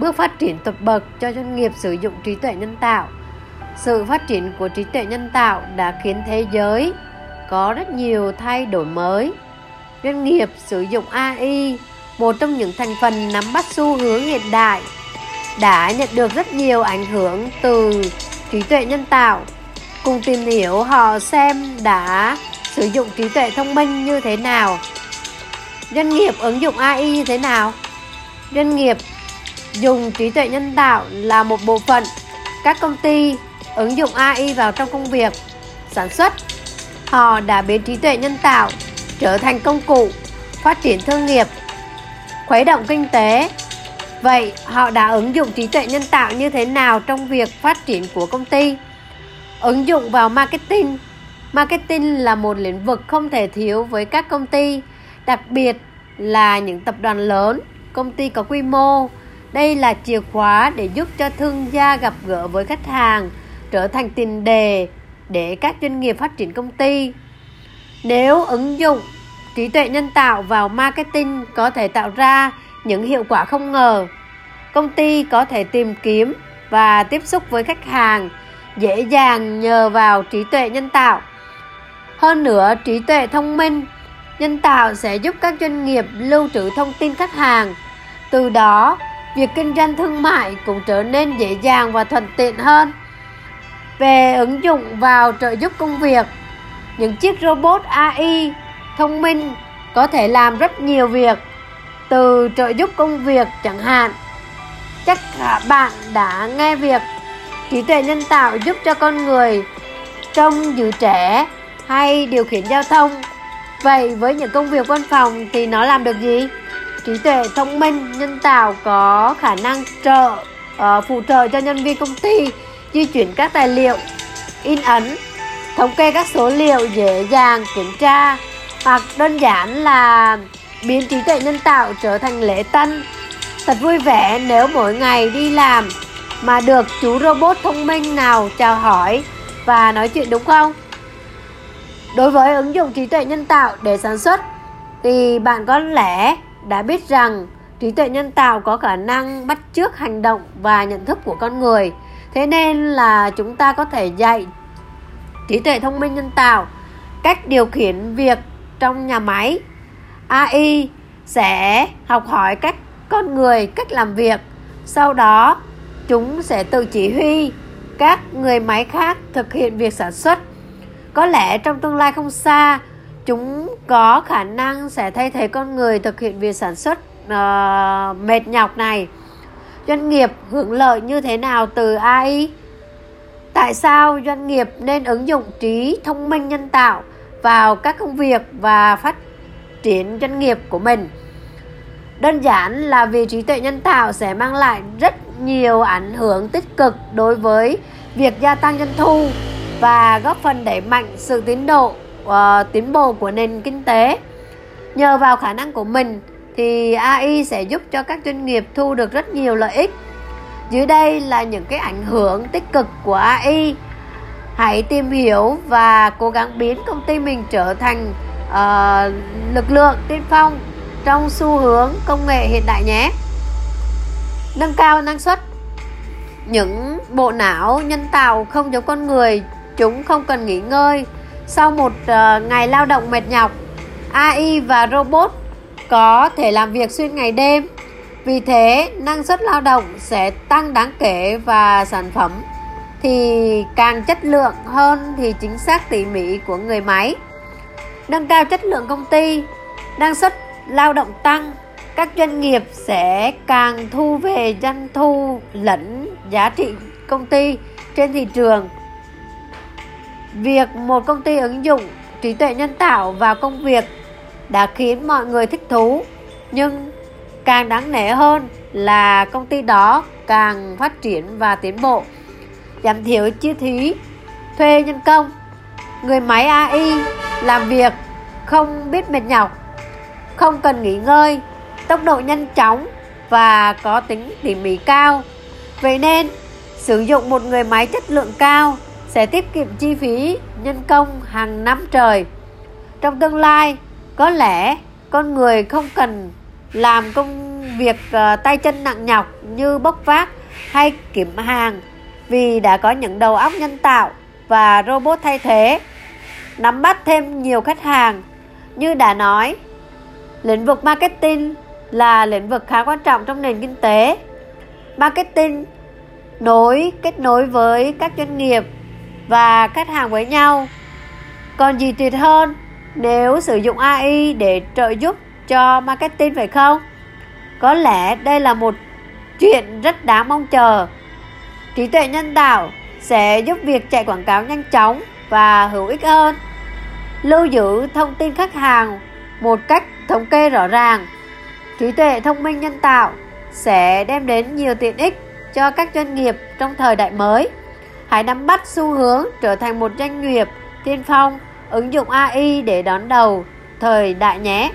bước phát triển tập bậc cho doanh nghiệp sử dụng trí tuệ nhân tạo. Sự phát triển của trí tuệ nhân tạo đã khiến thế giới có rất nhiều thay đổi mới. Doanh nghiệp sử dụng AI, một trong những thành phần nắm bắt xu hướng hiện đại, đã nhận được rất nhiều ảnh hưởng từ trí tuệ nhân tạo. Cùng tìm hiểu họ xem đã sử dụng trí tuệ thông minh như thế nào. Doanh nghiệp ứng dụng AI như thế nào? Doanh nghiệp dùng trí tuệ nhân tạo là một bộ phận. Các công ty ứng dụng AI vào trong công việc, sản xuất, họ đã biến trí tuệ nhân tạo trở thành công cụ phát triển thương nghiệp, khuấy động kinh tế. Vậy họ đã ứng dụng trí tuệ nhân tạo như thế nào trong việc phát triển của công ty? Ứng dụng vào marketing. Marketing là một lĩnh vực không thể thiếu với các công ty, đặc biệt là những tập đoàn lớn, công ty có quy mô đây là chìa khóa để giúp cho thương gia gặp gỡ với khách hàng trở thành tiền đề để các doanh nghiệp phát triển công ty. Nếu ứng dụng trí tuệ nhân tạo vào marketing có thể tạo ra những hiệu quả không ngờ. Công ty có thể tìm kiếm và tiếp xúc với khách hàng dễ dàng nhờ vào trí tuệ nhân tạo. Hơn nữa, trí tuệ thông minh nhân tạo sẽ giúp các doanh nghiệp lưu trữ thông tin khách hàng. Từ đó, việc kinh doanh thương mại cũng trở nên dễ dàng và thuận tiện hơn. Về ứng dụng vào trợ giúp công việc, những chiếc robot AI thông minh có thể làm rất nhiều việc từ trợ giúp công việc chẳng hạn. Chắc cả bạn đã nghe việc trí tuệ nhân tạo giúp cho con người trông giữ trẻ hay điều khiển giao thông. Vậy với những công việc văn phòng thì nó làm được gì? Trí tuệ thông minh nhân tạo có khả năng trợ uh, phụ trợ cho nhân viên công ty di chuyển các tài liệu in ấn thống kê các số liệu dễ dàng kiểm tra hoặc đơn giản là biến trí tuệ nhân tạo trở thành lễ tân. Thật vui vẻ nếu mỗi ngày đi làm mà được chú robot thông minh nào chào hỏi và nói chuyện đúng không? Đối với ứng dụng trí tuệ nhân tạo để sản xuất thì bạn có lẽ đã biết rằng trí tuệ nhân tạo có khả năng bắt chước hành động và nhận thức của con người. Thế nên là chúng ta có thể dạy trí tuệ thông minh nhân tạo cách điều khiển việc trong nhà máy. Ai sẽ học hỏi cách con người cách làm việc. Sau đó, chúng sẽ tự chỉ huy các người máy khác thực hiện việc sản xuất. Có lẽ trong tương lai không xa chúng có khả năng sẽ thay thế con người thực hiện việc sản xuất uh, mệt nhọc này. Doanh nghiệp hưởng lợi như thế nào từ AI tại sao doanh nghiệp nên ứng dụng trí thông minh nhân tạo vào các công việc và phát triển doanh nghiệp của mình? Đơn giản là vì trí tuệ nhân tạo sẽ mang lại rất nhiều ảnh hưởng tích cực đối với việc gia tăng doanh thu và góp phần đẩy mạnh sự tiến độ uh, tiến bộ của nền kinh tế. Nhờ vào khả năng của mình thì AI sẽ giúp cho các doanh nghiệp thu được rất nhiều lợi ích. Dưới đây là những cái ảnh hưởng tích cực của AI hãy tìm hiểu và cố gắng biến công ty mình trở thành uh, lực lượng tiên phong trong xu hướng công nghệ hiện đại nhé. Nâng cao năng suất. Những bộ não nhân tạo không giống con người chúng không cần nghỉ ngơi sau một uh, ngày lao động mệt nhọc, AI và robot có thể làm việc xuyên ngày đêm. Vì thế, năng suất lao động sẽ tăng đáng kể và sản phẩm thì càng chất lượng hơn thì chính xác tỉ mỉ của người máy. Nâng cao chất lượng công ty, năng suất lao động tăng, các doanh nghiệp sẽ càng thu về doanh thu lẫn giá trị công ty trên thị trường Việc một công ty ứng dụng trí tuệ nhân tạo vào công việc đã khiến mọi người thích thú, nhưng càng đáng nể hơn là công ty đó càng phát triển và tiến bộ, giảm thiểu chi phí thuê nhân công. Người máy AI làm việc không biết mệt nhọc, không cần nghỉ ngơi, tốc độ nhanh chóng và có tính tỉ mỉ cao. Vậy nên, sử dụng một người máy chất lượng cao sẽ tiết kiệm chi phí nhân công hàng năm trời. Trong tương lai, có lẽ con người không cần làm công việc uh, tay chân nặng nhọc như bốc vác hay kiểm hàng vì đã có những đầu óc nhân tạo và robot thay thế nắm bắt thêm nhiều khách hàng như đã nói lĩnh vực marketing là lĩnh vực khá quan trọng trong nền kinh tế marketing nối kết nối với các doanh nghiệp và khách hàng với nhau còn gì tuyệt hơn, nếu sử dụng AI để trợ giúp cho marketing phải không? Có lẽ đây là một chuyện rất đáng mong chờ. Trí tuệ nhân tạo sẽ giúp việc chạy quảng cáo nhanh chóng và hữu ích hơn. Lưu giữ thông tin khách hàng một cách thống kê rõ ràng. Trí tuệ thông minh nhân tạo sẽ đem đến nhiều tiện ích cho các doanh nghiệp trong thời đại mới. Hãy nắm bắt xu hướng trở thành một doanh nghiệp, tiên phong, ứng dụng AI để đón đầu thời đại nhé.